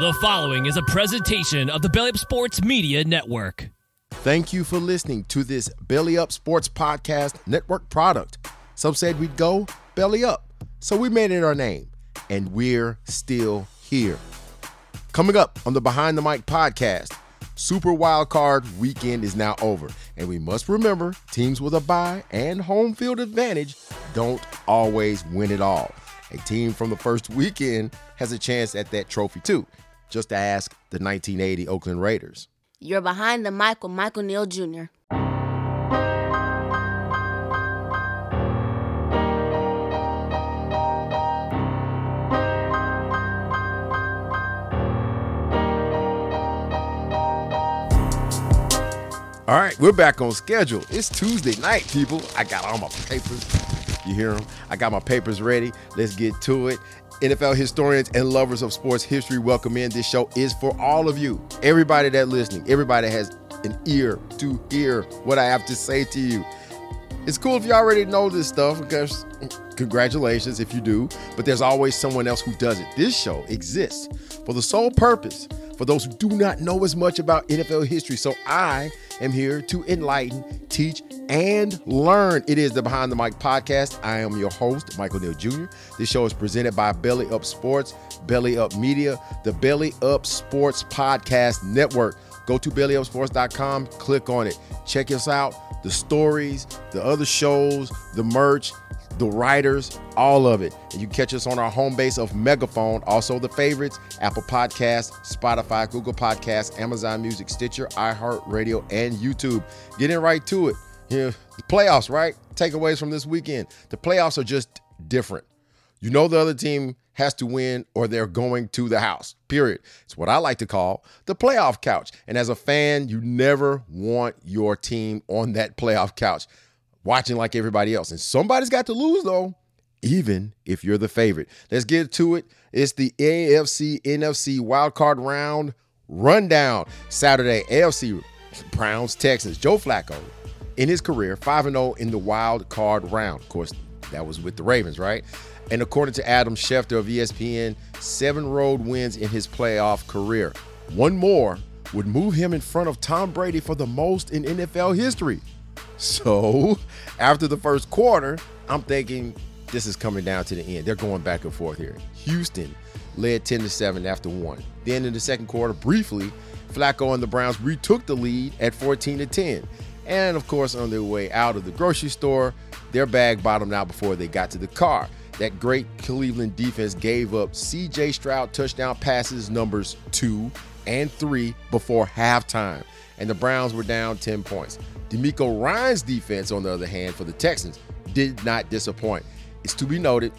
The following is a presentation of the Belly Up Sports Media Network. Thank you for listening to this Belly Up Sports Podcast Network product. Some said we'd go belly up, so we made it our name, and we're still here. Coming up on the Behind the Mic podcast, Super Wild Card weekend is now over, and we must remember teams with a bye and home field advantage don't always win it all. A team from the first weekend has a chance at that trophy too. Just to ask the 1980 Oakland Raiders. You're behind the mic with Michael Neal Jr. All right, we're back on schedule. It's Tuesday night, people. I got all my papers. You hear them? I got my papers ready. Let's get to it. NFL historians and lovers of sports history, welcome in. This show is for all of you. Everybody that listening, everybody has an ear to hear what I have to say to you. It's cool if you already know this stuff because congratulations if you do, but there's always someone else who does it. This show exists for the sole purpose for those who do not know as much about NFL history. So I am here to enlighten, teach, and learn. It is the Behind the Mic podcast. I am your host, Michael Neal Jr. This show is presented by Belly Up Sports, Belly Up Media, the Belly Up Sports Podcast Network. Go to bellyupsports.com, click on it. Check us out, the stories, the other shows, the merch, the writers, all of it. And you catch us on our home base of Megaphone, also the favorites Apple Podcasts, Spotify, Google Podcasts, Amazon Music, Stitcher, iHeartRadio, and YouTube. Getting right to it. Yeah, the playoffs, right? Takeaways from this weekend. The playoffs are just different. You know the other team has to win or they're going to the house. Period. It's what I like to call the playoff couch. And as a fan, you never want your team on that playoff couch watching like everybody else. And somebody's got to lose, though, even if you're the favorite. Let's get to it. It's the AFC NFC wildcard round rundown. Saturday, AFC Browns, Texans. Joe Flacco, in his career, 5 0 in the wild card round. Of course, that was with the Ravens, right? And according to Adam Schefter of ESPN, seven road wins in his playoff career. One more would move him in front of Tom Brady for the most in NFL history. So after the first quarter, I'm thinking this is coming down to the end. They're going back and forth here. Houston led 10 to 7 after one. Then in the second quarter, briefly, Flacco and the Browns retook the lead at 14 to 10. And of course, on their way out of the grocery store, their bag bottomed out before they got to the car. That great Cleveland defense gave up CJ Stroud touchdown passes numbers two and three before halftime, and the Browns were down 10 points. DeMeco Ryans' defense, on the other hand, for the Texans, did not disappoint. It's to be noted,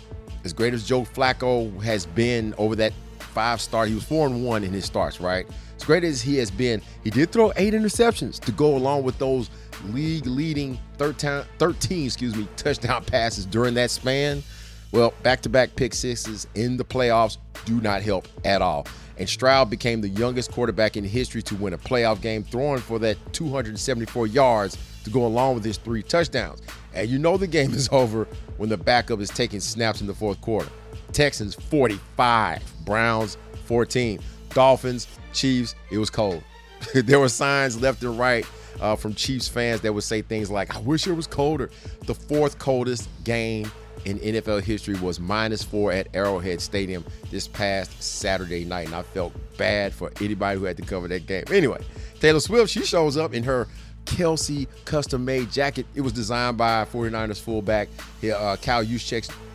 as great as Joe Flacco has been over that five start, he was four and one in his starts, right? As great as he has been, he did throw eight interceptions to go along with those league leading 13, 13 excuse me, touchdown passes during that span. Well, back to back pick sixes in the playoffs do not help at all. And Stroud became the youngest quarterback in history to win a playoff game, throwing for that 274 yards to go along with his three touchdowns. And you know the game is over when the backup is taking snaps in the fourth quarter. Texans 45, Browns 14, Dolphins, Chiefs, it was cold. there were signs left and right uh, from Chiefs fans that would say things like, I wish it was colder. The fourth coldest game in NFL history was minus four at Arrowhead Stadium this past Saturday night. And I felt bad for anybody who had to cover that game. Anyway, Taylor Swift, she shows up in her Kelce custom made jacket. It was designed by 49ers fullback uh, Kyle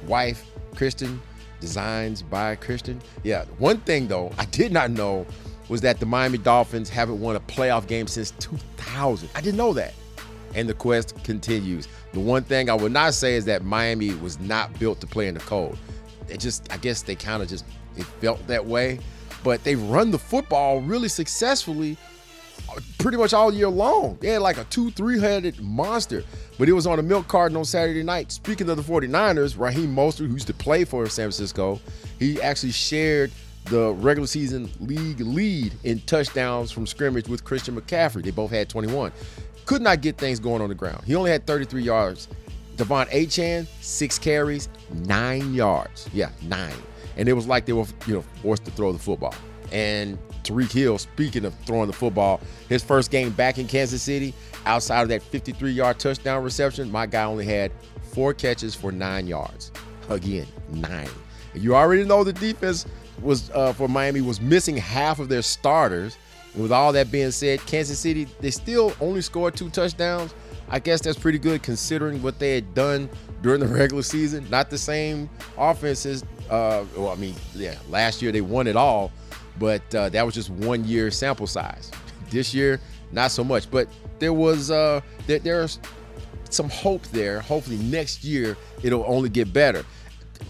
wife, Kristen. Designs by Kristen. Yeah, one thing though, I did not know was that the Miami Dolphins haven't won a playoff game since 2000. I didn't know that. And the quest continues. The one thing I would not say is that Miami was not built to play in the cold. It just, I guess they kind of just, it felt that way. But they run the football really successfully uh, pretty much all year long. They had like a two, three headed monster. But it was on a milk carton on Saturday night. Speaking of the 49ers, Raheem Mostert, who used to play for San Francisco, he actually shared the regular season league lead in touchdowns from scrimmage with Christian McCaffrey. They both had 21. Could not get things going on the ground. He only had 33 yards. De'Von Achane, six carries, nine yards. Yeah, nine. And it was like they were, you know, forced to throw the football. And Tyreek Hill, speaking of throwing the football, his first game back in Kansas City, outside of that 53 yard touchdown reception, my guy only had four catches for nine yards. Again, nine. And you already know the defense was uh, for Miami was missing half of their starters. With all that being said, Kansas City, they still only scored two touchdowns. I guess that's pretty good considering what they had done during the regular season. Not the same offenses. Uh, well, I mean, yeah, last year they won it all, but uh, that was just one year sample size. This year, not so much. But there was uh, there, there's some hope there. Hopefully next year it'll only get better.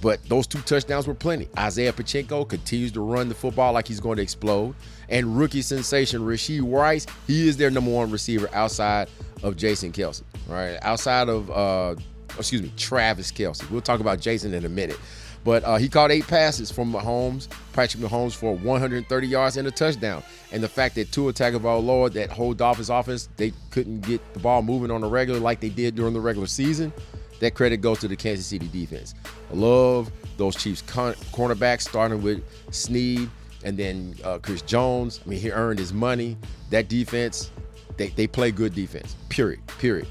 But those two touchdowns were plenty. Isaiah Pacheco continues to run the football like he's going to explode. And rookie sensation Rashee Rice, he is their number one receiver outside of Jason Kelce, Right? Outside of uh, excuse me, Travis Kelce. We'll talk about Jason in a minute. But uh, he caught eight passes from Mahomes, Patrick Mahomes for 130 yards and a touchdown. And the fact that Tua Tagovailoa, that whole Dolphins offense, they couldn't get the ball moving on the regular like they did during the regular season. That credit goes to the Kansas City defense. I love those Chiefs con- cornerbacks, starting with Sneed and then uh, Chris Jones. I mean, he earned his money. That defense, they, they play good defense. Period. Period.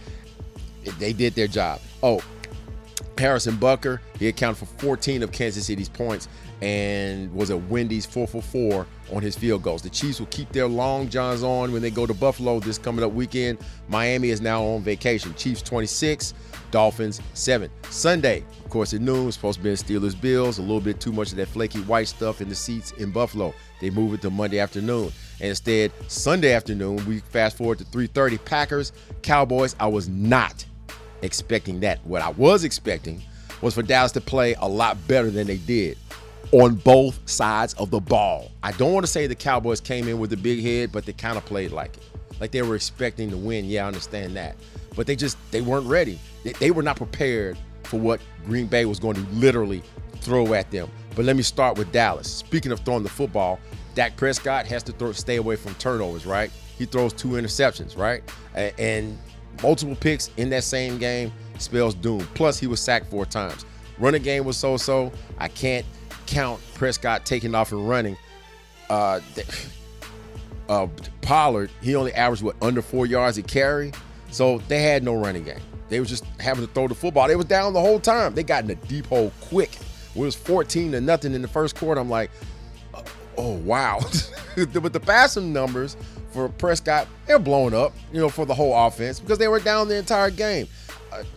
They did their job. Oh, Harrison Butker, he accounted for 14 of Kansas City's points and was a Wendy's 4 for 4 on his field goals. The Chiefs will keep their long johns on when they go to Buffalo this coming up weekend. Miami is now on vacation. Chiefs 26, Dolphins 7. Sunday, of course, at noon, supposed to be Steelers Bills. A little bit too much of that flaky white stuff in the seats in Buffalo. They move it to Monday afternoon. And instead, Sunday afternoon, we fast forward to 3:30 Packers, Cowboys. I was not expecting that. What I was expecting was for Dallas to play a lot better than they did on both sides of the ball. I don't want to say the Cowboys came in with a big head, but they kind of played like it. Like they were expecting to win. Yeah, I understand that. But they just they weren't ready. They, they were not prepared for what Green Bay was going to literally throw at them. But let me start with Dallas. Speaking of throwing the football, Dak Prescott has to throw, stay away from turnovers, right? He throws two interceptions, right? And multiple picks in that same game spells doom. Plus, he was sacked four times. Running game was so-so. I can't count Prescott taking off and running. Uh, uh, Pollard, he only averaged what under four yards a carry, so they had no running game. They was just having to throw the football. They was down the whole time. They got in a deep hole quick. It was 14 to nothing in the first quarter. I'm like, oh wow. but the passing numbers for Prescott, they're blown up, you know, for the whole offense because they were down the entire game.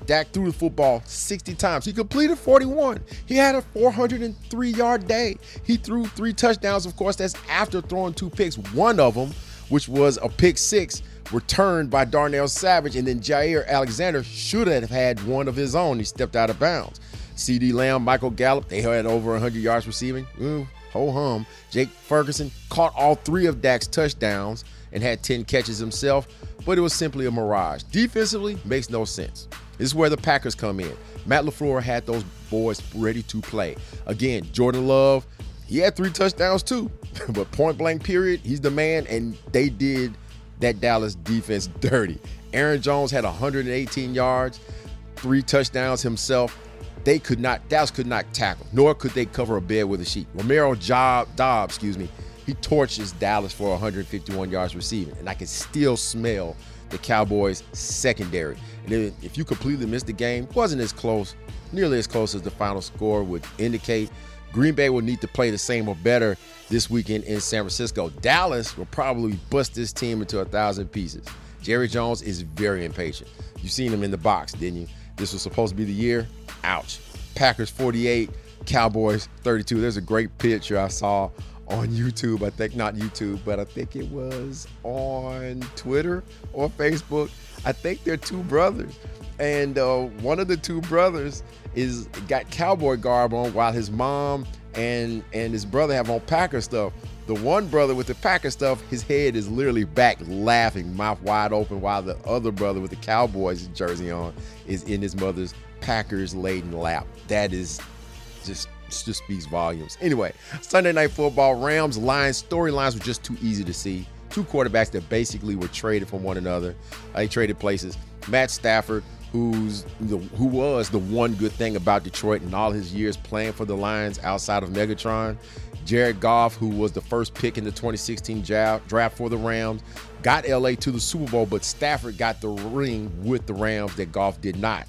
Dak threw the football 60 times. He completed 41. He had a 403 yard day. He threw three touchdowns. Of course, that's after throwing two picks. One of them, which was a pick six, returned by Darnell Savage, and then Jaire Alexander should have had one of his own. He stepped out of bounds. CeeDee Lamb, Michael Gallup, they had over 100 yards receiving. Ooh, ho hum. Jake Ferguson caught all three of Dak's touchdowns and had 10 catches himself, but it was simply a mirage. Defensively, makes no sense. This is where the Packers come in. Matt LaFleur had those boys ready to play. Again, Jordan Love, he had three touchdowns too, but point blank period, he's the man, and they did that Dallas defense dirty. Aaron Jones had 118 yards, three touchdowns himself. They could not, Dallas could not tackle, nor could they cover a bed with a sheet. Romero Job, Dobbs, excuse me, he torches Dallas for 151 yards receiving, and I can still smell the Cowboys secondary. And if you completely missed the game, wasn't as close. nearly as close as the final score would indicate. Green Bay will need to play the same or better this weekend in San Francisco. Dallas will probably bust this team into a thousand pieces. Jerry Jones is very impatient. You've seen him in the box, didn't you? This was supposed to be the year. Ouch. Packers 48, Cowboys 32. There's a great picture I saw on YouTube. I think not YouTube, but I think it was on Twitter or Facebook. I think they're two brothers. And uh, one of the two brothers is got cowboy garb on while his mom and and his brother have on Packer stuff. The one brother with the Packer stuff, his head is literally back laughing, mouth wide open, while the other brother with the Cowboys jersey on is in his mother's Packers laden lap. That is just just speaks volumes. Anyway, Sunday night football, Rams, Lions, storylines were just too easy to see. Two quarterbacks that basically were traded from one another. Uh, they traded places. Matt Stafford, who's the, who was the one good thing about Detroit in all his years playing for the Lions outside of Megatron. Jared Goff, who was the first pick in the 2016 draft for the Rams, got LA to the Super Bowl, but Stafford got the ring with the Rams that Goff did not.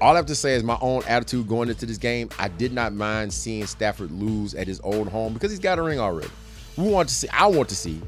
All I have to say is my own attitude going into this game. I did not mind seeing Stafford lose at his old home because he's got a ring already. We want to see. I want to see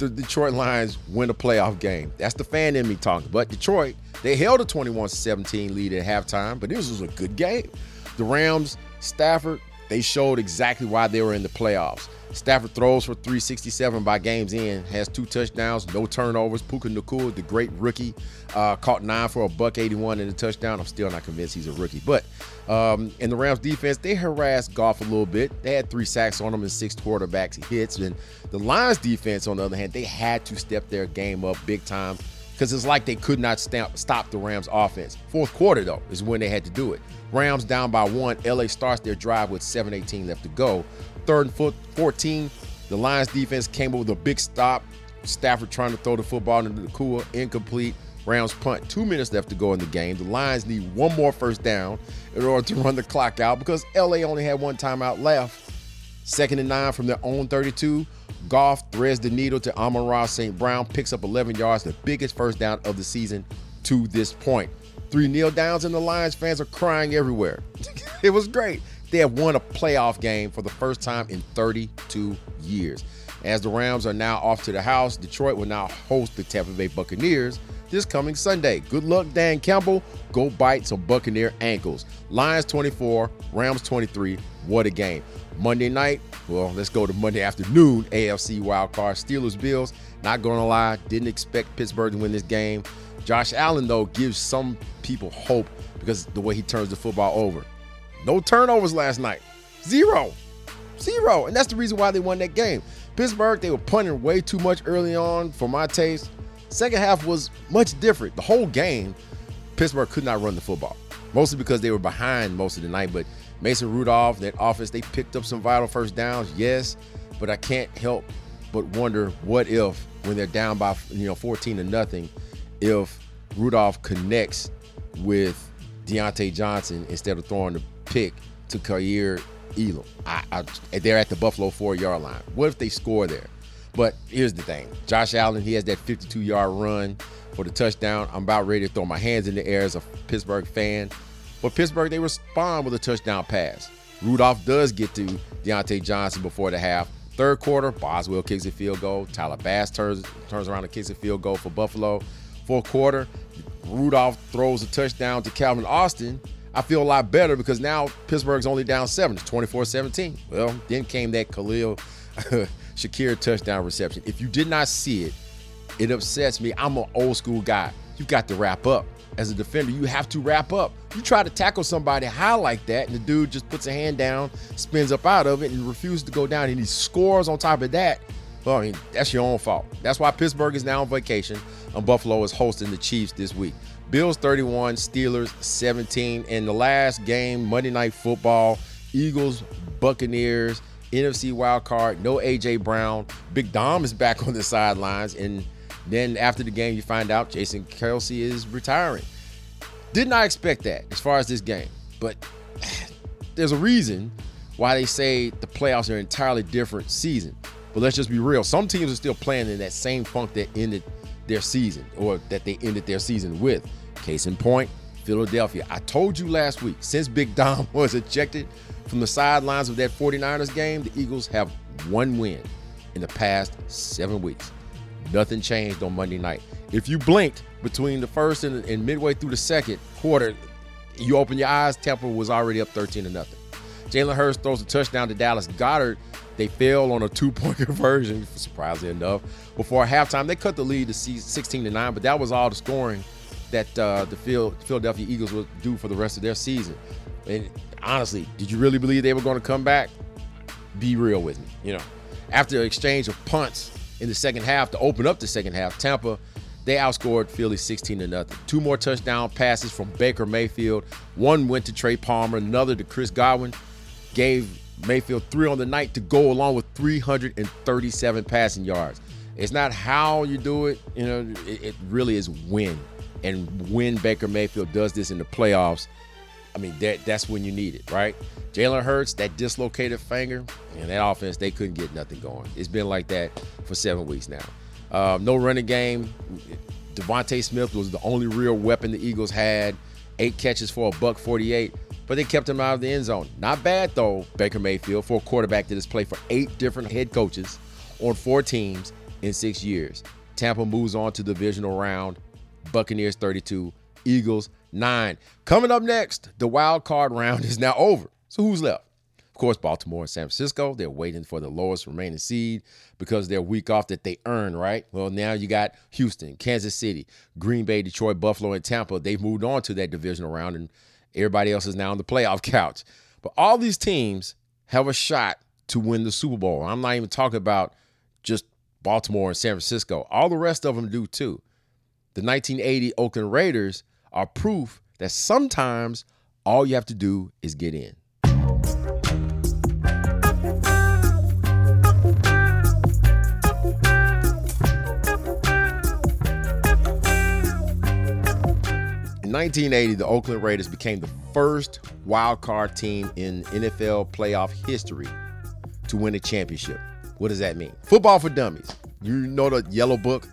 the Detroit Lions win a playoff game. That's the fan in me talking. But Detroit, they held a 21-17 lead at halftime, but this was a good game. The Rams, Stafford, they showed exactly why they were in the playoffs. Stafford throws for 367 by game's end, has two touchdowns, no turnovers. Puka Nacua, the great rookie, uh, caught nine for a buck 81 in the touchdown. I'm still not convinced he's a rookie. But um, in the Rams defense, they harassed Goff a little bit. They had three sacks on him and six quarterbacks hits. And the Lions defense, on the other hand, they had to step their game up big time because it's like they could not stamp, stop the Rams offense. Fourth quarter, though, is when they had to do it. Rams down by one. LA starts their drive with 7.18 left to go. Third and foot 14, the Lions defense came up with a big stop. Stafford trying to throw the football into the cool, incomplete. Rams punt. Two minutes left to go in the game. The Lions need one more first down in order to run the clock out because LA only had one timeout left. Second and nine from their own 32. Goff threads the needle to Amon-Ra St. Brown, picks up 11 yards, the biggest first down of the season to this point. Three kneel downs, and the Lions fans are crying everywhere. it was great. They have won a playoff game for the first time in 32 years. As the Rams are now off to the house, Detroit will now host the Tampa Bay Buccaneers this coming Sunday. Good luck, Dan Campbell. Go bite some Buccaneer ankles. Lions 24, Rams 23. What a game. Monday night, well, let's go to Monday afternoon. AFC wildcard Steelers Bills. Not gonna lie, didn't expect Pittsburgh to win this game. Josh Allen, though, gives some people hope because the way he turns the football over. No turnovers last night. Zero. Zero. And that's the reason why they won that game. Pittsburgh, they were punting way too much early on for my taste. Second half was much different. The whole game, Pittsburgh could not run the football, mostly because they were behind most of the night. But Mason Rudolph, that offense, they picked up some vital first downs, yes. But I can't help but wonder what if, when they're down by you know 14 to nothing, if Rudolph connects with Diontae Johnson instead of throwing the pick to Kaiir Elam. I, I, they're at the Buffalo four yard line. What if they score there? But here's the thing Josh Allen, he has that 52 yard run for the touchdown. I'm about ready to throw my hands in the air as a Pittsburgh fan. But Pittsburgh, they respond with a touchdown pass. Rudolph does get to Diontae Johnson before the half. Third quarter, Boswell kicks a field goal. Tyler Bass turns turns around and kicks a field goal for Buffalo. Fourth quarter, Rudolph throws a touchdown to Calvin Austin. I feel a lot better because now Pittsburgh's only down seven. It's 24 17. Well, then came that Khalil Shakir touchdown reception. If you did not see it, it upsets me. I'm an old school guy. You got to wrap up. As a defender, you have to wrap up. You try to tackle somebody high like that, and the dude just puts a hand down, spins up out of it, and refuses to go down, and he scores on top of that. Well, I mean, that's your own fault. That's why Pittsburgh is now on vacation, and Buffalo is hosting the Chiefs this week. Bills 31, Steelers 17. In the last game, Monday Night Football, Eagles, Buccaneers, NFC wild card, no AJ Brown. Big Dom is back on the sidelines. And then after the game, you find out Jason Kelce is retiring. Did not expect that as far as this game. But there's a reason why they say the playoffs are an entirely different season. But let's just be real. Some teams are still playing in that same funk that ended their season or that they ended their season with. Case in point, Philadelphia. I told you last week, since Big Dom was ejected from the sidelines of that 49ers game, the Eagles have one win in the past seven weeks. Nothing changed on Monday night. If you blinked between the first and, and midway through the second quarter, you open your eyes, Tampa was already up 13 to nothing. Jalen Hurts throws a touchdown to Dallas Goedert. They fail on a two-point conversion, surprisingly enough. Before halftime, they cut the lead to 16 to 9, but that was all the scoring that uh, the Philadelphia Eagles would do for the rest of their season. And honestly, did you really believe they were going to come back? Be real with me. You know, after the exchange of punts in the second half to open up the second half, Tampa they outscored Philly 16 to nothing. Two more touchdown passes from Baker Mayfield. One went to Trey Palmer, another to Chris Godwin. Gave Mayfield three on the night to go along with 337 passing yards. It's not how you do it, you know, it, it really is when. And when Baker Mayfield does this in the playoffs, mean, that that's when you need it, right? Jalen Hurts, that dislocated finger, and that offense, they couldn't get nothing going. It's been like that for seven weeks now. Uh, no running game. DeVonta Smith was the only real weapon the Eagles had. Eight catches for a buck 48, but they kept him out of the end zone. Not bad though, Baker Mayfield, for a quarterback that has played for eight different head coaches on four teams in six years. Tampa moves on to the divisional round. Buccaneers 32, Eagles 9. Coming up next, the wild card round is now over. So who's left? Of course, Baltimore and San Francisco, they're waiting for the lowest remaining seed because they're week off that they earn, right? Well, now you got Houston, Kansas City, Green Bay, Detroit, Buffalo, and Tampa. They've moved on to that divisional round, and everybody else is now on the playoff couch. But all these teams have a shot to win the Super Bowl. I'm not even talking about just Baltimore and San Francisco. All the rest of them do too. The 1980 Oakland Raiders are proof that sometimes all you have to do is get in. In 1980, the Oakland Raiders became the first wild card team in NFL playoff history to win a championship. What does that mean? Football for dummies. You know the yellow book?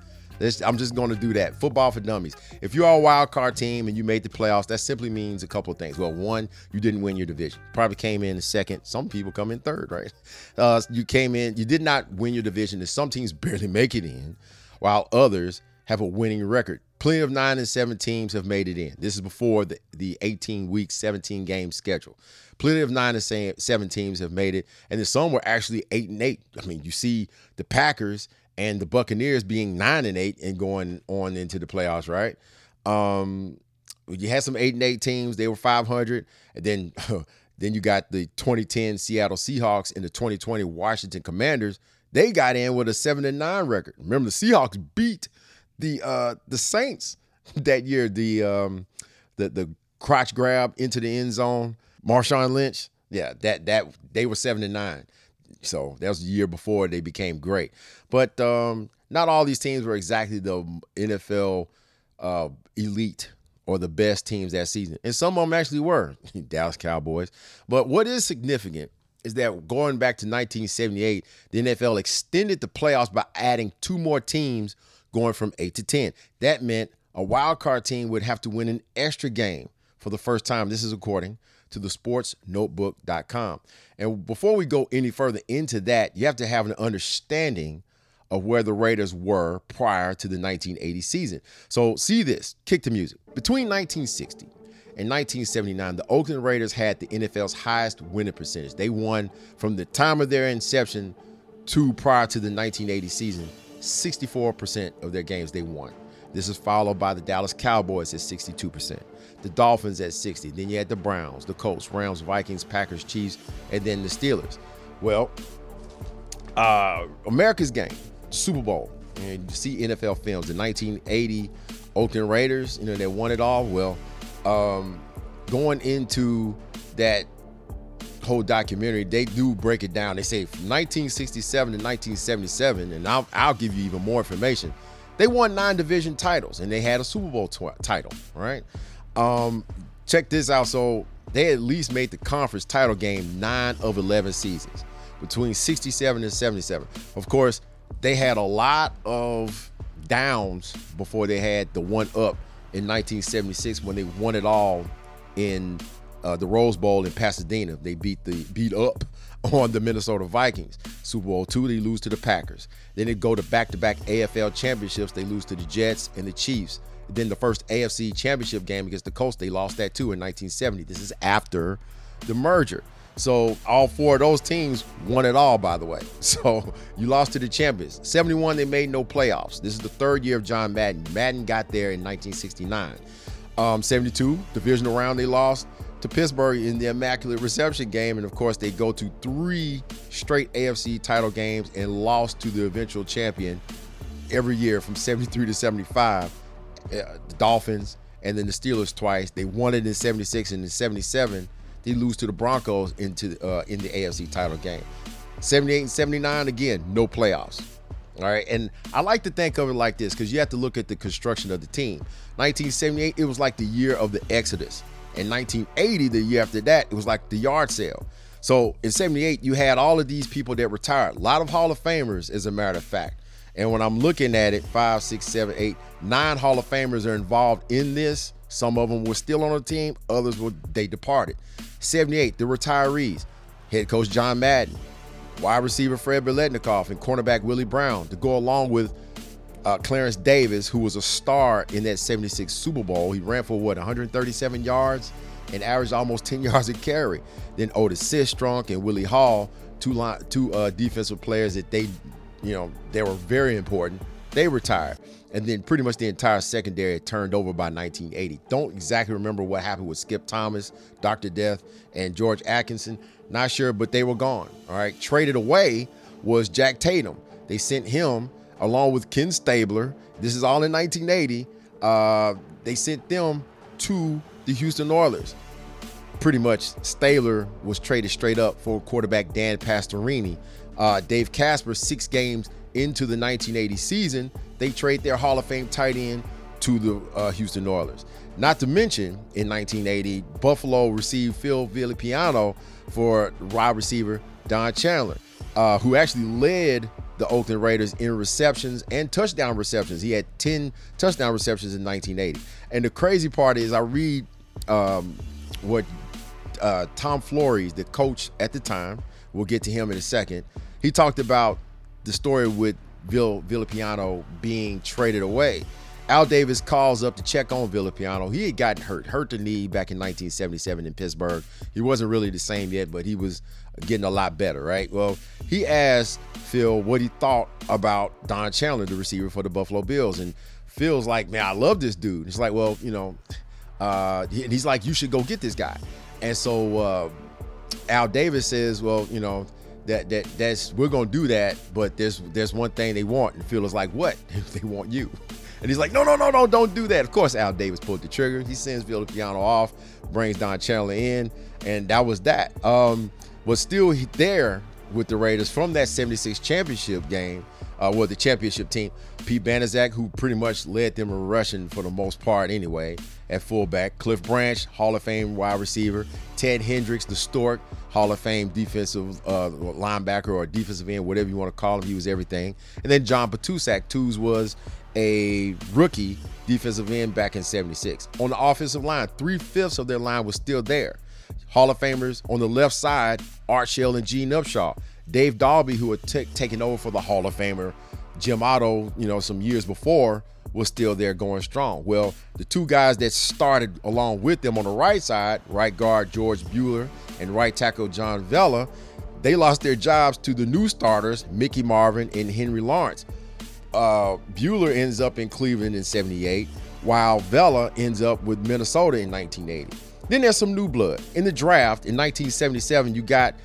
I'm just going to do that. Football for dummies. If you are a wild card team and you made the playoffs, that simply means a couple of things. Well, one, you didn't win your division. Probably came in second. Some people come in third, right? Uh, you came in, you did not win your division. And some teams barely make it in, while others have a winning record. Plenty of nine and seven teams have made it in. This is before the, the 18 week, 17 game schedule. Plenty of nine and seven teams have made it, and then some were actually eight and eight. I mean, you see the Packers and the Buccaneers being nine and eight and going on into the playoffs, right? Um, you had some eight and eight teams; they were 500, and then then you got the 2010 Seattle Seahawks and the 2020 Washington Commanders. They got in with a seven and nine record. Remember, the Seahawks beat the uh the Saints that year, the um the the crotch grab into the end zone, Marshawn Lynch. Yeah, that that they were seven and nine. So that was the year before they became great. But um not all these teams were exactly the NFL uh, elite or the best teams that season. And some of them actually were Dallas Cowboys. But what is significant is that going back to 1978, the NFL extended the playoffs by adding two more teams going from 8 to 10. That meant a wild card team would have to win an extra game for the first time. This is according to the sportsnotebook.com. And before we go any further into that, you have to have an understanding of where the Raiders were prior to the 1980 season. So, see this kick the music. Between 1960 and 1979, the Oakland Raiders had the NFL's highest winning percentage. They won from the time of their inception to prior to the 1980 season 64% of their games they won. This is followed by the Dallas Cowboys at 62%, the Dolphins at 60. Then you had the Browns, the Colts, Rams, Vikings, Packers, Chiefs, and then the Steelers. Well, uh, America's game, Super Bowl, and you see NFL films. The 1980 Oakland Raiders, you know, they won it all. Well, um, going into that whole documentary, they do break it down. They say from 1967 to 1977, and I'll, I'll give you even more information. They won nine division titles and they had a Super Bowl tw- title, right? Um, check this out. So they at least made the conference title game nine of 11 seasons between 67 and 77. Of course, they had a lot of downs before they had the one up in 1976 when they won it all in uh, the Rose Bowl in Pasadena. They beat the beat up on the Minnesota Vikings. Super Bowl two, they lose to the Packers. Then they go to back-to-back AFL championships. They lose to the Jets and the Chiefs. Then the first AFC championship game against the Colts, they lost that too in 1970. This is after the merger. So all four of those teams won it all, by the way. So you lost to the champions. 71, they made no playoffs. This is the third year of John Madden. Madden got there in 1969. Um, 72, divisional round, they lost to Pittsburgh in the Immaculate Reception game. And of course, they go to three straight AFC title games and lost to the eventual champion every year from 73 to 75. Uh, the Dolphins and then the Steelers twice. They won it in 76 and in 77 they lose to the Broncos into uh, in the AFC title game. 78 and 79 again, no playoffs. All right, and I like to think of it like this because you have to look at the construction of the team. 1978, it was like the year of the Exodus. In 1980, the year after that, it was like the yard sale. So in 78, you had all of these people that retired. A lot of Hall of Famers, as a matter of fact. And when I'm looking at it, five, six, seven, eight, nine Hall of Famers are involved in this. Some of them were still on the team, others were they departed. 78, the retirees. Head coach John Madden, wide receiver Fred Biletnikoff, and cornerback Willie Brown to go along with uh, Clarence Davis, who was a star in that 76 Super Bowl. He ran for what, 137 yards and averaged almost 10 yards a carry. Then Otis Sistrunk and Willie Hall, two line, two uh, defensive players that they, you know, they were very important. They retired and then pretty much the entire secondary turned over by 1980. Don't exactly remember what happened with Skip Thomas, Dr. Death, and George Atkinson. Not sure, but they were gone. All right. Traded away was Jack Tatum. They sent him along with Ken Stabler. This is all in 1980. Uh, they sent them to the Houston Oilers. Pretty much, Stabler was traded straight up for quarterback Dan Pastorini. Uh, Dave Casper, six games into the 1980 season, they trade their Hall of Fame tight end to the uh, Houston Oilers. Not to mention, in 1980, Buffalo received Phil Villapiano for wide receiver Don Chandler, uh, who actually led the Oakland Raiders in receptions and touchdown receptions. He had 10 touchdown receptions in 1980. And the crazy part is, I read um, what uh, Tom Flores, the coach at the time, we'll get to him in a second. He talked about the story with Vill Villapiano being traded away. Al Davis calls up to check on Villapiano. He had gotten hurt, hurt the knee back in 1977 in Pittsburgh. He wasn't really the same yet, but he was getting a lot better, right? Well, he asked Phil what he thought about Don Chandler, the receiver for the Buffalo Bills. And Phil's like, man, I love this dude. It's like, well, you know, uh, he's like, you should go get this guy. And so uh, Al Davis says, well, you know, that that that's we're gonna do that, but there's there's one thing they want, and is like, what? they want you. And he's like, no, no, no, no, don't do that. Of course, Al Davis pulled the trigger. He sends Villapiano off, brings Don Chandler in, and that was that. Um, was still there with the Raiders from that 76 championship game, uh, well, the championship team. Pete Banaszak, who pretty much led them in rushing for the most part anyway, at fullback. Cliff Branch, Hall of Fame wide receiver. Ted Hendricks, the Stork, Hall of Fame defensive uh, linebacker or defensive end, whatever you want to call him. He was everything. And then John Patusak, Twos was a rookie defensive end back in 76. On the offensive line, three fifths of their line was still there. Hall of Famers on the left side, Art Shell and Gene Upshaw. Dave Dalby, who had t- taken over for the Hall of Famer Jim Otto, you know, some years before, was still there going strong. Well, the two guys that started along with them on the right side, right guard George Buehler and right tackle John Vella, they lost their jobs to the new starters, Mickey Marvin and Henry Lawrence. Uh, Buehler ends up in Cleveland in 78, while Vella ends up with Minnesota in 1980. Then there's some new blood. In the draft in 1977, you got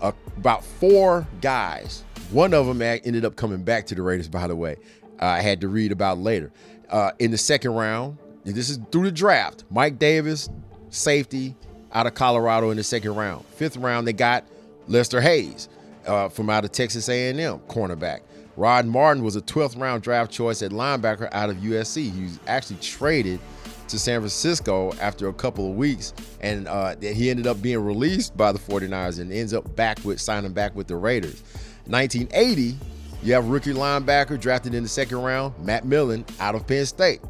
uh, about four guys. One of them ended up coming back to the Raiders, by the way. Uh, I had to read about later. Uh, in the second round, this is through the draft. Mike Davis, safety out of Colorado in the second round. Fifth round, they got Lester Hayes uh, from out of Texas A&M, cornerback. Rod Martin was a 12th round draft choice at linebacker out of USC. He was actually traded to San Francisco after a couple of weeks, and uh, he ended up being released by the 49ers and ends up back with signing back with the Raiders. 1980, you have rookie linebacker drafted in the second round, Matt Millen out of Penn State.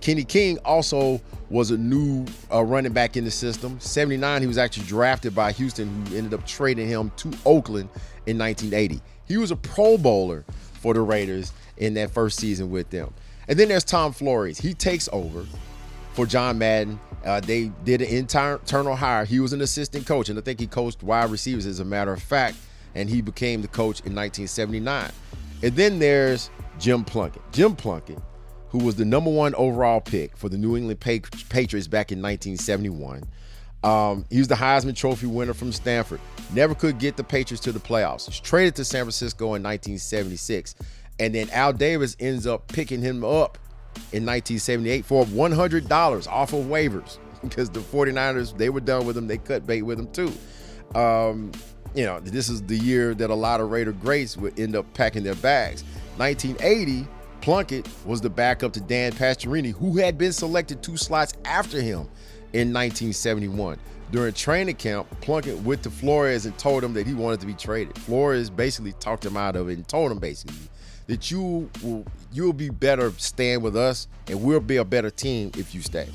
Kenny King also was a new uh, running back in the system. 79, he was actually drafted by Houston, who ended up trading him to Oakland in 1980. He was a Pro Bowler for the Raiders in that first season with them. And then there's Tom Flores. He takes over for John Madden. Uh, they did an internal hire. He was an assistant coach, and I think he coached wide receivers, as a matter of fact, and he became the coach in 1979. And then there's Jim Plunkett. Jim Plunkett who was the number one overall pick for the New England Patriots back in 1971. Um, he was the Heisman Trophy winner from Stanford. Never could get the Patriots to the playoffs. He's traded to San Francisco in 1976. And then Al Davis ends up picking him up in 1978 for $100 off of waivers because the 49ers, they were done with him. They cut bait with him too. Um, you know, this is the year that a lot of Raider greats would end up packing their bags. 1980, Plunkett was the backup to Dan Pastorini, who had been selected two slots after him in 1971. During training camp, Plunkett went to Flores and told him that he wanted to be traded. Flores basically talked him out of it and told him basically that you will you'll be better staying with us and we'll be a better team if you stay.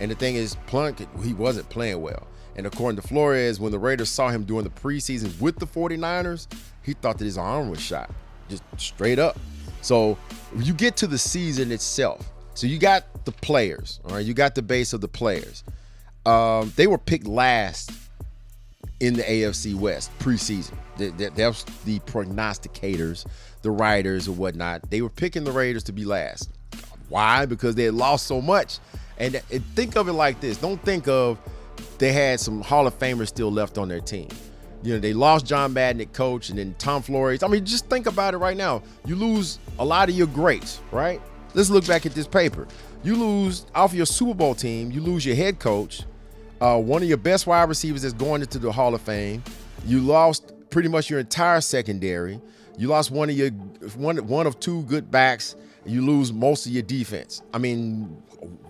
And the thing is, Plunkett, he wasn't playing well. And according to Flores, when the Raiders saw him during the preseason with the 49ers, he thought that his arm was shot. Just straight up. So you get to the season itself. So you got the players, all right. You got the base of the players. Um, they were picked last in the AFC West preseason. That, was the prognosticators, the writers or whatnot. They were picking the Raiders to be last. Why? Because they had lost so much. And, and think of it like this. Don't think of they had some Hall of Famers still left on their team. You know, they lost John Madden at coach and then Tom Flores. I mean, just think about it right now. You lose a lot of your greats, right? Let's look back at this paper. You lose off your Super Bowl team, you lose your head coach, uh, one of your best wide receivers is going into the Hall of Fame. You lost pretty much your entire secondary. You lost one of your one one of two good backs. You lose most of your defense. I mean,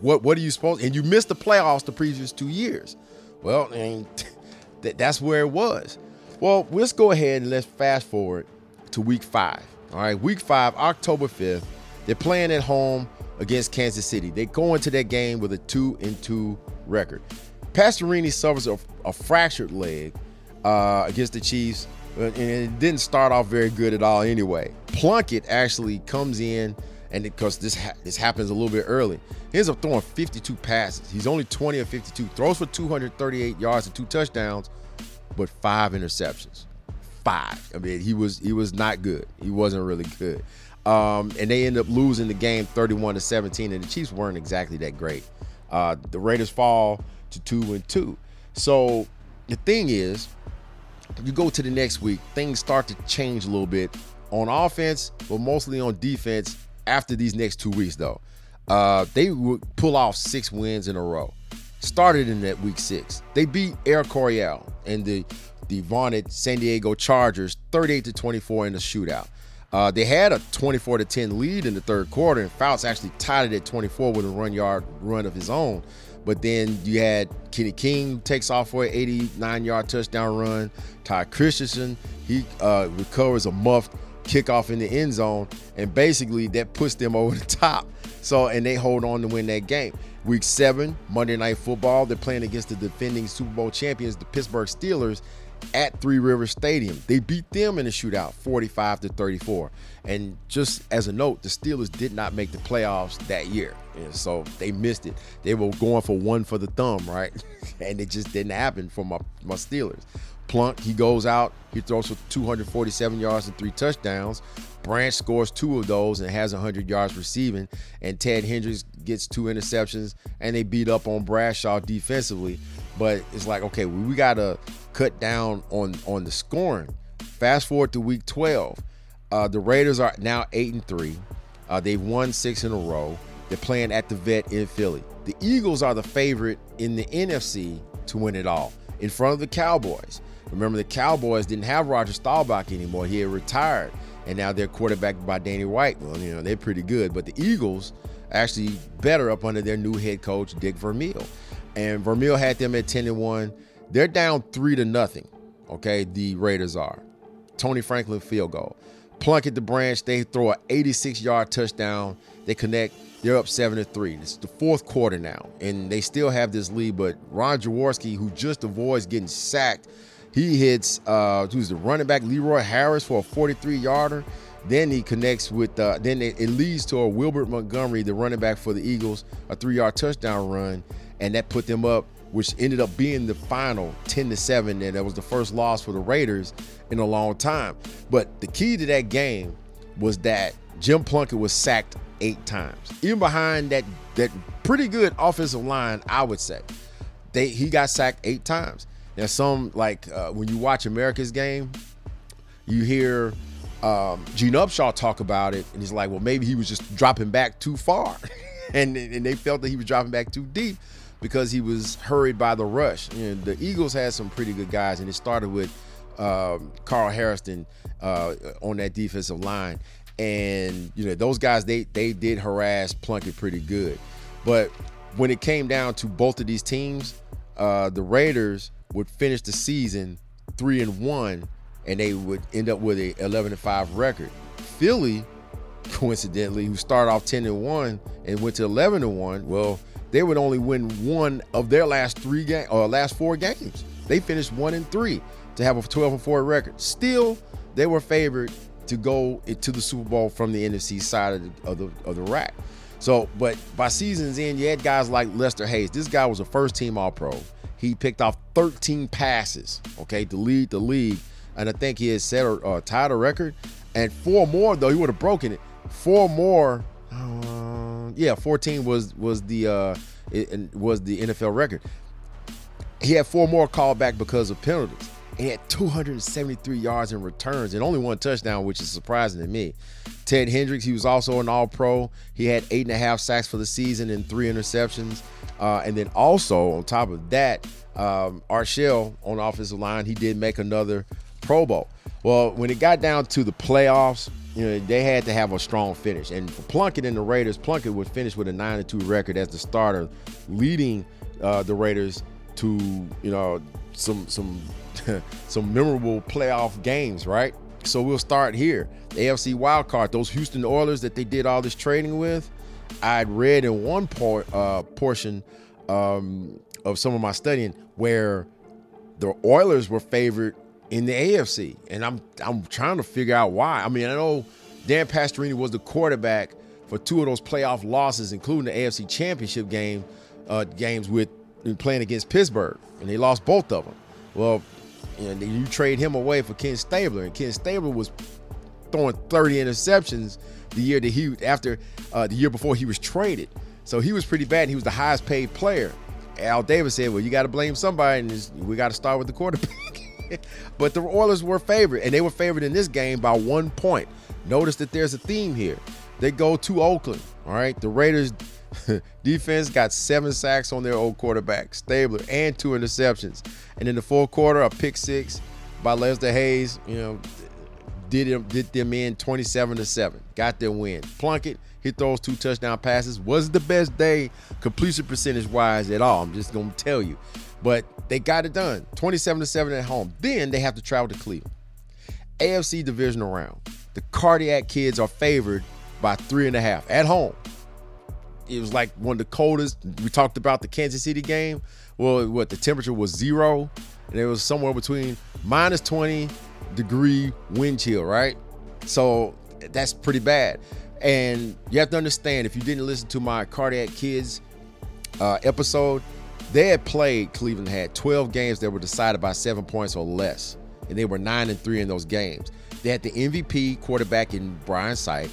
what what are you supposed? And you missed the playoffs the previous two years. Well, I mean, that that's where it was. Well, let's go ahead and let's fast forward to week five. All right, week five, October 5th. They're playing at home against Kansas City. They go into that game with a two and two record. Pastorini suffers a, a fractured leg uh, against the Chiefs, and it didn't start off very good at all anyway. Plunkett actually comes in, and because this ha- this happens a little bit early, he ends up throwing 52 passes. He's only 20 of 52, throws for 238 yards and two touchdowns, but five interceptions. Five. I mean, he was he was not good. He wasn't really good. Um, and they end up losing the game 31 to 17. And the Chiefs weren't exactly that great. Uh, the Raiders fall to two and two. So the thing is, if you go to the next week, things start to change a little bit on offense, but mostly on defense after these next two weeks, though. Uh, they would pull off six wins in a row. Started in that week six. They beat Air Coryell and the the vaunted San Diego Chargers 38 to 24 in the shootout. Uh, they had a 24 to 10 lead in the third quarter, and Fouts actually tied it at 24 with a run yard run of his own. But then you had Kenny King takes off for an 89 yard touchdown run. Ty Christensen he uh, recovers a muffed kickoff in the end zone, and basically that puts them over the top. So and they hold on to win that game. Week seven, Monday Night Football, they're playing against the defending Super Bowl champions, the Pittsburgh Steelers, at Three Rivers Stadium. They beat them in a shootout, 45 to 34. And just as a note, the Steelers did not make the playoffs that year. And so they missed it. They were going for one for the thumb, right? and it just didn't happen for my, my Steelers. Plunk, he goes out, he throws for 247 yards and three touchdowns. Branch scores two of those and has 100 yards receiving. And Ted Hendricks gets two interceptions, and they beat up on Bradshaw defensively. But it's like, okay, we got to cut down on on the scoring. Fast forward to week 12. Uh, the Raiders are now eight and three. Uh, they've won six in a row. They're playing at the vet in Philly. The Eagles are the favorite in the NFC to win it all in front of the Cowboys. Remember, the Cowboys didn't have Roger Staubach anymore. He had retired, and now they're quarterbacked by Danny White. Well, you know, they're pretty good. But the Eagles actually better up under their new head coach, Dick Vermeil. And Vermeil had them at 10 and 1. They're down three to nothing. Okay, the Raiders are. Tony Franklin field goal. Plunkett the branch, they throw an 86 yard touchdown. They connect They're up seven to three. It's the fourth quarter now, and they still have this lead. But Ron Jaworski, who just avoids getting sacked, he hits uh, who's the running back Leroy Harris for a 43 yarder. Then he connects with. Uh, then it, it leads to a Wilbert Montgomery, the running back for the Eagles, a three-yard touchdown run, and that put them up, which ended up being the final 10 to seven, and that was the first loss for the Raiders in a long time. But the key to that game was that Jim Plunkett was sacked eight times. Even behind that that pretty good offensive line, I would say, they he got sacked eight times. Now some like uh, when you watch America's game, you hear um, Gene Upshaw talk about it, and he's like, well, maybe he was just dropping back too far, and and they felt that he was dropping back too deep because he was hurried by the rush. You know, the Eagles had some pretty good guys, and it started with um, Carl Hairston uh, on that defensive line and you know those guys they they did harass Plunkett pretty good, but when it came down to both of these teams, uh, the Raiders would finish the season three and one, and they would end up with a 11 and five record. Philly, coincidentally, who started off 10 and one and went to 11 and one, well, they would only win one of their last three game or last four games. They finished one and three to have a 12 and four record. Still, they were favored to go to the Super Bowl from the NFC side of the, of the, of the rack. So, but by season's end, you had guys like Lester Hayes. This guy was a first team All Pro. He picked off 13 passes, okay, to lead the league. And I think he had set or uh, tied a record. And four more, though, he would have broken it. Four more, uh, yeah, 14 was was the uh, was the NFL record. He had four more called back because of penalties he had 273 yards in returns and only one touchdown, which is surprising to me. Ted Hendricks, he was also an All Pro. He had eight and a half sacks for the season and three interceptions. Uh, and then also on top of that, um, Art Shell on offensive line, he did make another Pro Bowl. Well, when it got down to the playoffs, you know, they had to have a strong finish. And for Plunkett and the Raiders, Plunkett would finish with a 9 2 record as the starter, leading uh, the Raiders to, you know, some some some memorable playoff games, right? So we'll start here. The AFC wild card, those Houston Oilers that they did all this trading with. I'd read in one por- uh, portion um, of some of my studying where the Oilers were favored in the AFC, and I'm I'm trying to figure out why. I mean, I know Dan Pastorini was the quarterback for two of those playoff losses, including the AFC Championship game uh, games with playing against Pittsburgh, and they lost both of them. Well, and you trade him away for Ken Stabler, and Ken Stabler was throwing 30 interceptions the year that he after uh, the year before he was traded. So he was pretty bad. He was the highest paid player. Al Davis said, "Well, you got to blame somebody, and we got to start with the quarterback." but the Oilers were favored, and they were favored in this game by one point. Notice that there's a theme here. They go to Oakland. All right, the Raiders Defense got seven sacks on their old quarterback, Stabler, and two interceptions. And in the fourth quarter, a pick six by Lester Hayes, you know, did them, did them in 27 to 7. Got their win. Plunkett, he throws two touchdown passes. Was the best day completion percentage wise at all. I'm just gonna tell you. But they got it done. 27 to 7 at home. Then they have to travel to Cleveland. AFC divisional round. The cardiac kids are favored by three and a half at home it was like one of the coldest. We talked about the Kansas City game. Well, what the temperature was zero, and it was somewhere between minus 20 degree wind chill, right? So that's pretty bad. And you have to understand if you didn't listen to my cardiac kids uh, episode, they had played Cleveland had 12 games that were decided by seven points or less, and they were nine and three in those games. They had the MVP quarterback in Brian Sipe,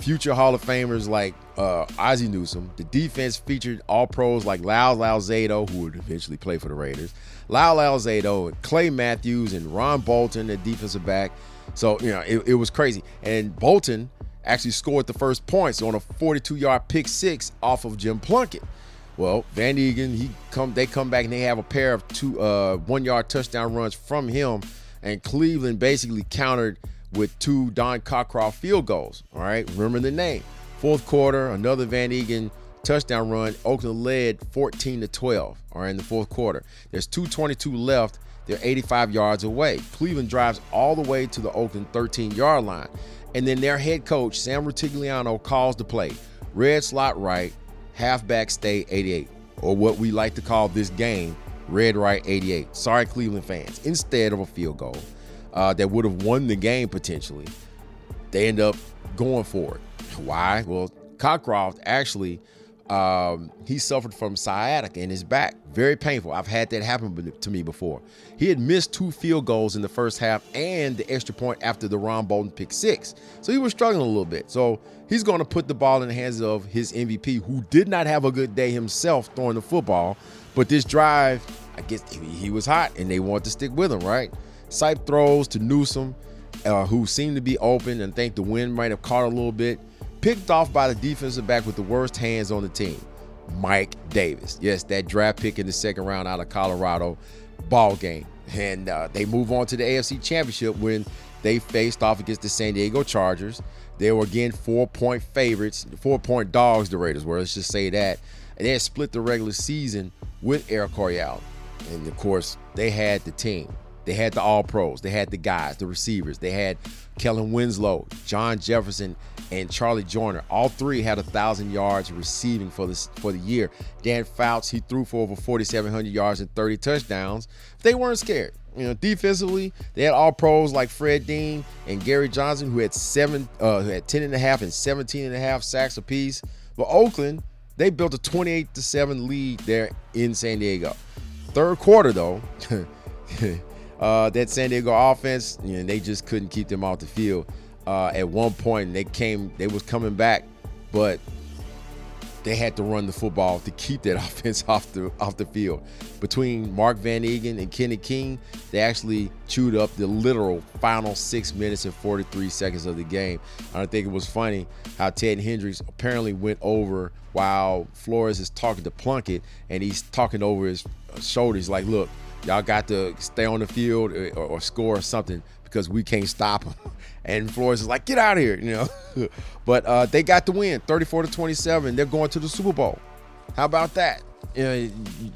future Hall of Famers like uh, Ozzie Newsome. The defense featured all pros like Lyle Alzado, who would eventually play for the Raiders, Lyle and Clay Matthews, and Ron Bolton, the defensive back. So, you know, it, it was crazy. And Bolton actually scored the first points on a 42 yard pick six off of Jim Plunkett. Well, Van Eeghen, he come they come back and they have a pair of two uh, one yard touchdown runs from him, and Cleveland basically countered with two Don Cockroft field goals. All right, remember the name. Fourth quarter, another Van Eeghen touchdown run. Oakland led 14 to 12. All right, in the fourth quarter. There's 2:22 left. They're 85 yards away. Cleveland drives all the way to the Oakland 13 yard line. And then their head coach, Sam Rutigliano, calls the play. red slot right, halfback stay 88, or what we like to call this game, red right 88. Sorry, Cleveland fans. Instead of a field goal uh, that would have won the game potentially, they end up going for it. Why? Well, Cockroft actually um, he suffered from sciatica in his back. Very painful. I've had that happen to me before. He had missed two field goals in the first half and the extra point after the Ron Bolton pick six. So he was struggling a little bit. So he's going to put the ball in the hands of his MVP, who did not have a good day himself throwing the football. But this drive, I guess he was hot and they wanted to stick with him, right? Sipe throws to Newsome, uh, who seemed to be open and think the wind might have caught a little bit picked off by the defensive back with the worst hands on the team, Mike Davis. Yes, that draft pick in the second round out of Colorado ball game. And uh, they move on to the AFC Championship when they faced off against the San Diego Chargers. They were again four point favorites, four point dogs, the Raiders were. Let's just say that. And they split the regular season with Air Coryell. And of course, they had the team. They had the all pros. They had the guys, the receivers. They had Kellen Winslow, John Jefferson, and Charlie Joiner. All three had a thousand yards receiving for this for the year. Dan Fouts, he threw for over 4,700 yards and 30 touchdowns. They weren't scared. You know, defensively, they had all pros like Fred Dean and Gary Johnson, who had seven, uh, who had 10 and a half and 17 and a half sacks apiece. But Oakland, they built a 28 to 7 lead there in San Diego. Third quarter, though, uh, that San Diego offense, you know, they just couldn't keep them off the field uh, at one point they came they was coming back but they had to run the football to keep that offense off the off the field. Between Mark Van Eeghen and Kenny King, they actually chewed up the literal final six minutes and 43 seconds of the game. I think it was funny how Ted Hendricks apparently went over while Flores is talking to Plunkett and he's talking over his shoulders like, look, y'all got to stay on the field or, or score or something because we can't stop them. And Flores is like, get out of here, you know. but uh, they got the win, 34 to 27. They're going to the Super Bowl. How about that? You, know,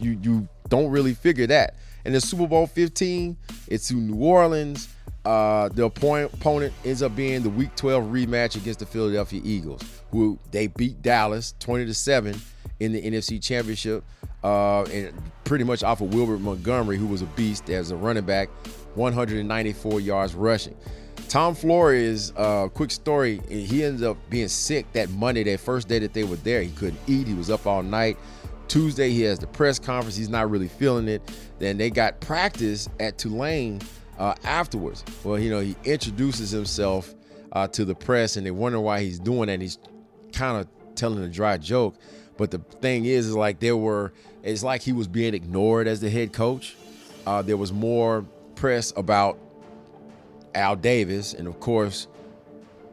you you don't really figure that. And the Super Bowl 15, it's in New Orleans. Uh, the opponent ends up being the Week 12 rematch against the Philadelphia Eagles, who they beat Dallas 20 to seven in the NFC Championship, uh, and pretty much off of Wilbert Montgomery, who was a beast as a running back, 194 yards rushing. Tom Flores, uh, quick story, he ended up being sick that Monday, that first day that they were there. He couldn't eat, he was up all night. Tuesday, he has the press conference. He's not really feeling it. Then they got practice at Tulane uh, afterwards. Well, you know, he introduces himself uh, to the press, and they wonder why he's doing that. He's kind of telling a dry joke. But the thing is, is like there were, it's like he was being ignored as the head coach. Uh, there was more press about Al Davis and, of course,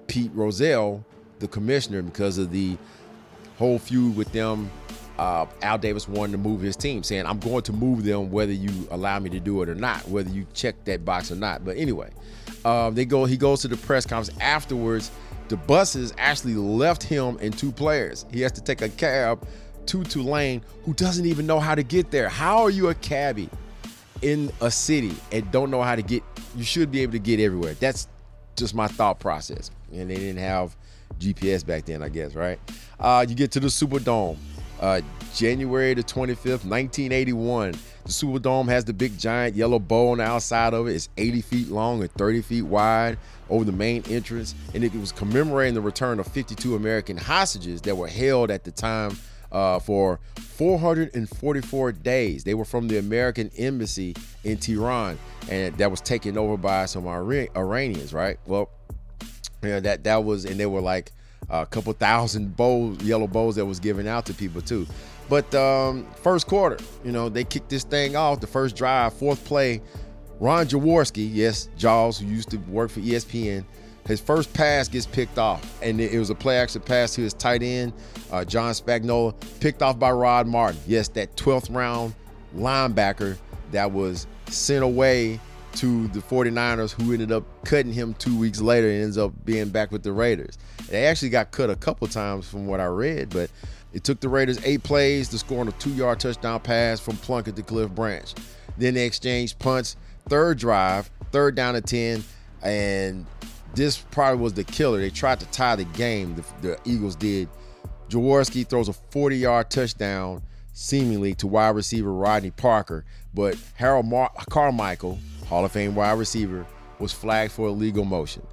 Pete Rozelle, the commissioner, because of the whole feud with them. Uh, Al Davis wanted to move his team, saying, I'm going to move them whether you allow me to do it or not, whether you check that box or not. But anyway, um, they go. He goes to the press conference afterwards. The buses actually left him and two players. He has to take a cab to Tulane, who doesn't even know how to get there. How are you a cabbie in a city and don't know how to get, you should be able to get everywhere. That's just my thought process. And they didn't have GPS back then, I guess, right? Uh, you get to the Superdome. Uh, January the 25th, 1981. The Superdome has the big giant yellow bow on the outside of it. It's 80 feet long and 30 feet wide over the main entrance. And it was commemorating the return of 52 American hostages that were held at the time uh, for 444 days. They were from the American embassy in Tehran, and that was taken over by some Iranians, right? Well, you know, that that was, and they were like a couple thousand bowls, yellow bowls that was given out to people too. But um, first quarter, you know, they kicked this thing off. The first drive, fourth play, Ron Jaworski, yes, Jaws, who used to work for ESPN, his first pass gets picked off, and it was a play action pass to his tight end, uh, John Spagnola, picked off by Rod Martin. Yes, that 12th round linebacker that was sent away to the 49ers, who ended up cutting him two weeks later and ends up being back with the Raiders. They actually got cut a couple times from what I read, but it took the Raiders eight plays to score on a two yard touchdown pass from Plunkett to Cliff Branch. Then they exchanged punts, third drive, third down to 10, and this probably was the killer. They tried to tie the game. The, the Eagles did Jaworski throws a 40 yard touchdown, seemingly to wide receiver Rodney Parker, but Harold Mar- Carmichael, Hall of Fame wide receiver, was flagged for illegal motion.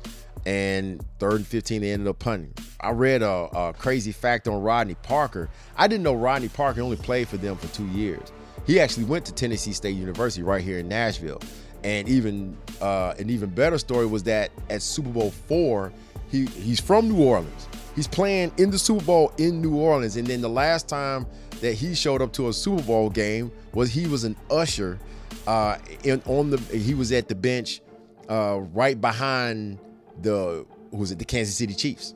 And third and 15, they ended up punting. I read a, a crazy fact on Rodney Parker. I didn't know Rodney Parker only played for them for two years. He actually went to Tennessee State University right here in Nashville. And even uh, an even better story was that at Super Bowl four, he he's from New Orleans. He's playing in the Super Bowl in New Orleans. And then the last time that he showed up to a Super Bowl game was he was an usher uh, in, on the he was at the bench uh, right behind the who was it the Kansas City Chiefs.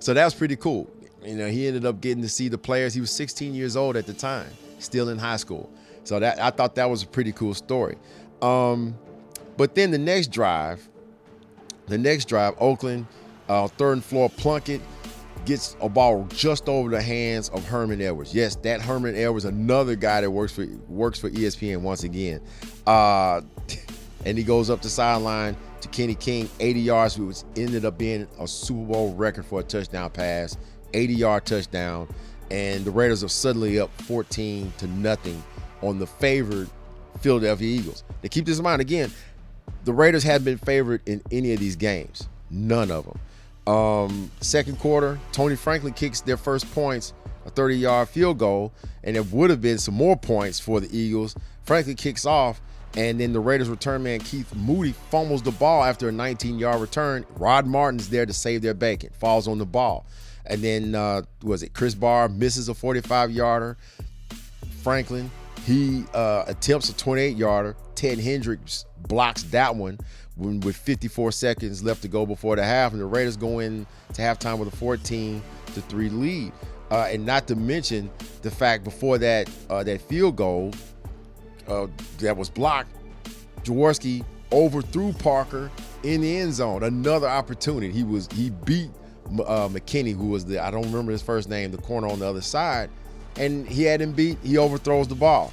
So that was pretty cool. You know, he ended up getting to see the players. He was 16 years old at the time, still in high school. So that I thought that was a pretty cool story. Um, but then the next drive, the next drive, Oakland, uh, third and floor Plunkett gets a ball just over the hands of Herman Edwards. Yes, that Herman Edwards, another guy that works for works for ESPN once again. Uh, and he goes up the sideline to Kenny King, 80 yards, which ended up being a Super Bowl record for a touchdown pass, 80 yard touchdown, and the Raiders are suddenly up 14 to nothing on the favored Philadelphia Eagles. Now keep this in mind again, the Raiders have been favored in any of these games, none of them. Um, second quarter, Tony Franklin kicks their first points, a 30 yard field goal, and it would have been some more points for the Eagles. Franklin kicks off, and then the Raiders return man Keith Moody fumbles the ball after a 19 yard return. Rod Martin's there to save their bacon, falls on the ball. And then, uh, was it Chris Bahr misses a 45 yarder? Franklin, he uh, attempts a 28 yarder. Ted Hendricks blocks that one with 54 seconds left to go before the half, and the Raiders go in to halftime with a 14 to 3 lead. Uh, and not to mention the fact before that uh, that field goal uh, that was blocked, Jaworski overthrew Parker in the end zone. Another opportunity. He was he beat uh, McKinney, who was the I don't remember his first name, the corner on the other side, and he had him beat. He overthrows the ball.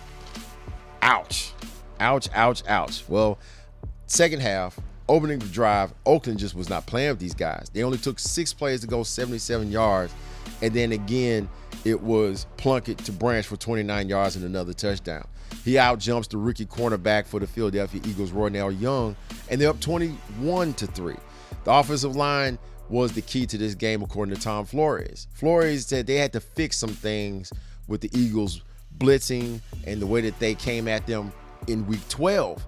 Ouch, ouch, ouch, ouch. Well, second half, opening the drive, Oakland just was not playing with these guys. They only took six plays to go 77 yards, and then again it was Plunkett to Branch for 29 yards and another touchdown. He out jumps the rookie cornerback for the Philadelphia Eagles, Roynell Young, and they're up 21 to 3. The offensive line was the key to this game, according to Tom Flores. Flores said they had to fix some things with the Eagles blitzing and the way that they came at them in week 12.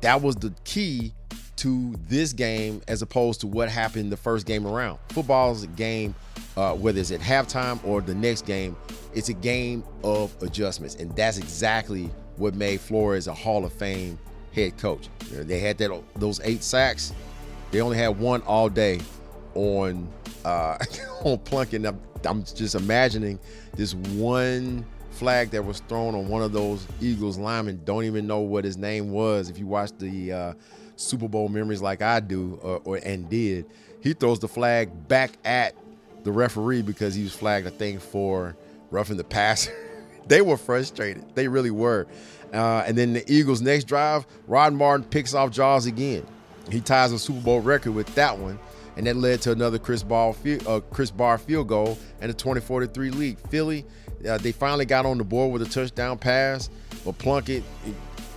That was the key to this game as opposed to what happened the first game around. Football is a game, uh, whether it's at halftime or the next game, it's a game of adjustments. And that's exactly what made Flores a Hall of Fame head coach. You know, they had that those eight sacks. They only had one all day on uh, on Plunkett. I'm, I'm just imagining this one flag that was thrown on one of those Eagles linemen. Don't even know what his name was. If you watch the uh, Super Bowl memories like I do or, or and did, he throws the flag back at the referee because he was flagged, I thing for roughing the passer. they were frustrated. They really were. Uh, and then the Eagles' next drive, Rod Martin picks off Jaws again. He ties a Super Bowl record with that one, and that led to another Chris Ball, uh, Chris Bahr field goal and a 24-3 lead. Philly, uh, they finally got on the board with a touchdown pass, but Plunkett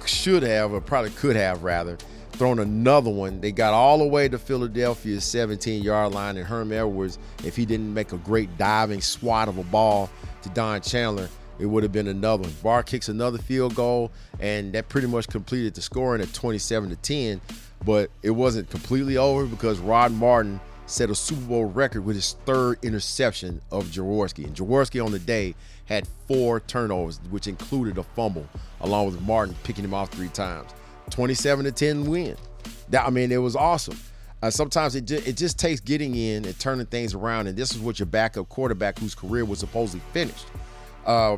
should have, or probably could have rather, thrown another one. They got all the way to Philadelphia's 17-yard line, and Herm Edwards, if he didn't make a great diving swat of a ball to Don Chandler, it would have been another one. Bahr kicks another field goal, and that pretty much completed the scoring at 27 to 10. But it wasn't completely over because Rod Martin set a Super Bowl record with his third interception of Jaworski. And Jaworski on the day had four turnovers, which included a fumble, along with Martin picking him off three times. 27 to 10 win. That I mean, it was awesome. Uh, sometimes it just, it just takes getting in and turning things around, and this is what your backup quarterback, whose career was supposedly finished, uh,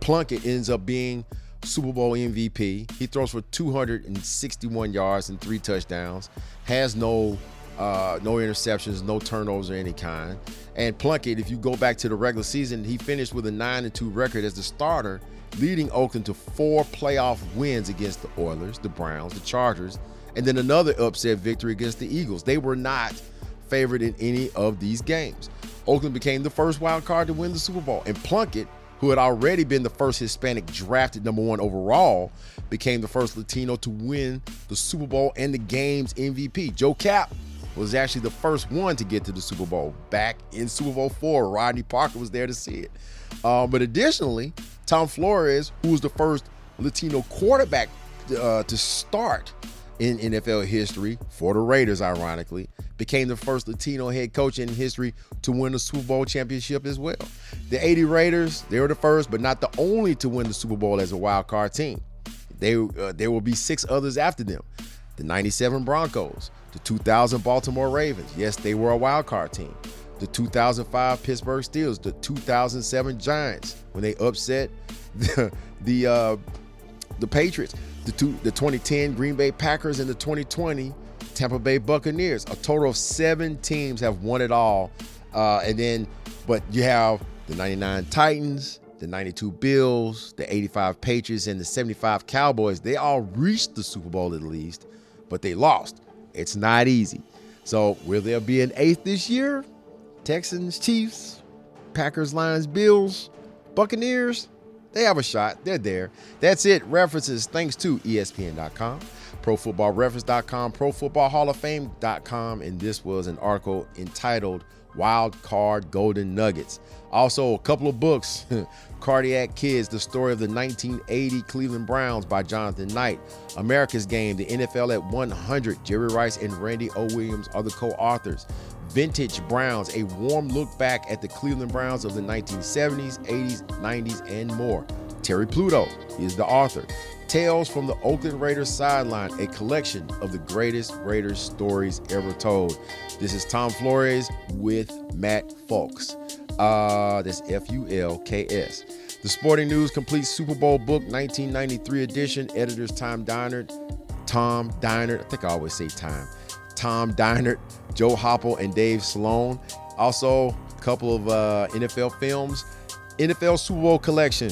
Plunkett ends up being Super Bowl MVP. He throws for 261 yards and three touchdowns. Has no uh, no interceptions, no turnovers of any kind. And Plunkett, if you go back to the regular season, he finished with a nine and two record as the starter, leading Oakland to four playoff wins against the Oilers, the Browns, the Chargers, and then another upset victory against the Eagles. They were not favored in any of these games. Oakland became the first wild card to win the Super Bowl. And Plunkett, who had already been the first Hispanic drafted number one overall, became the first Latino to win the Super Bowl and the game's MVP. Joe Kapp was actually the first one to get to the Super Bowl back in Super Bowl four. Rodney Parker was there to see it. Uh, but additionally, Tom Flores, who was the first Latino quarterback uh, to start in NFL history for the Raiders, ironically, became the first Latino head coach in history to win a Super Bowl championship as well. The 80 Raiders, they were the first, but not the only to win the Super Bowl as a wild card team. They, uh, there will be six others after them. The 97 Broncos, the 2000 Baltimore Ravens. Yes, they were a wild card team. The 2005 Pittsburgh Steelers, the 2007 Giants when they upset the the, uh, the Patriots, the two, the 2010 Green Bay Packers, and the 2020 Tampa Bay Buccaneers. A total of seven teams have won it all, uh, and then but you have the 99 Titans, the 92 Bills, the 85 Patriots, and the 75 Cowboys. They all reached the Super Bowl at least, but they lost. It's not easy. So, will there be an eighth this year? Texans, Chiefs, Packers, Lions, Bills, Buccaneers? They have a shot. They're there. That's it. References thanks to ESPN.com, ProFootballReference.com, ProFootballHallOfFame.com, and this was an article entitled Wild Card Golden Nuggets. Also, a couple of books Cardiac Kids, the story of the 1980 Cleveland Browns by Jonathan Knight. America's Game, the NFL at 100. Jerry Rice and Randy O. Williams are the co authors. Vintage Browns, a warm look back at the Cleveland Browns of the 1970s, 80s, 90s, and more. Terry Pluto is the author. Tales from the Oakland Raiders sideline, a collection of the greatest Raiders stories ever told. This is Tom Flores with Matt Fulks. Uh, that's F U L K S. The Sporting News Complete Super Bowl Book 1993 edition. Editors Tom Dienhart, Tom Dienhart. I think I always say time. Tom Dienhart, Joe Hoppel, and Dave Sloan. Also, a couple of uh, NFL films. NFL Super Bowl collection.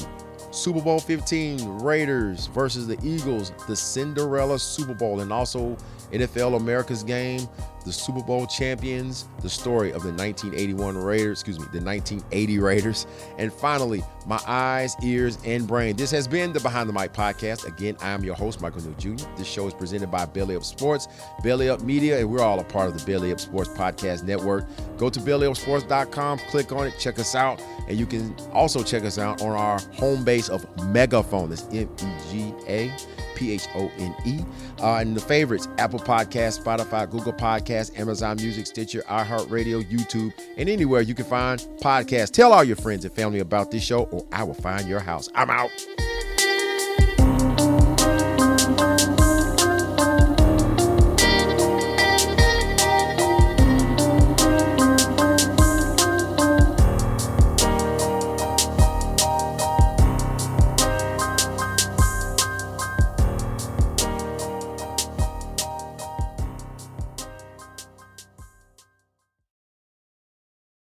Super Bowl 15, Raiders versus the Eagles, the Cinderella Super Bowl, and also NFL America's Game, the Super Bowl champions, the story of the 1981 Raiders, excuse me, the 1980 Raiders, and finally, my eyes, ears, and brain. This has been the Behind the Mic podcast. Again, I am your host, Michael New Jr. This show is presented by Belly Up Sports, Belly Up Media, and we're all a part of the Belly Up Sports Podcast Network. Go to bellyupsports.com, click on it, check us out, and you can also check us out on our home base of Megaphone. That's M E G A P H O N E. Uh, and the favorites Apple Podcasts, Spotify, Google Podcasts, Amazon Music, Stitcher, iHeartRadio, YouTube, and anywhere you can find podcasts. Tell all your friends and family about this show, or I will find your house. I'm out.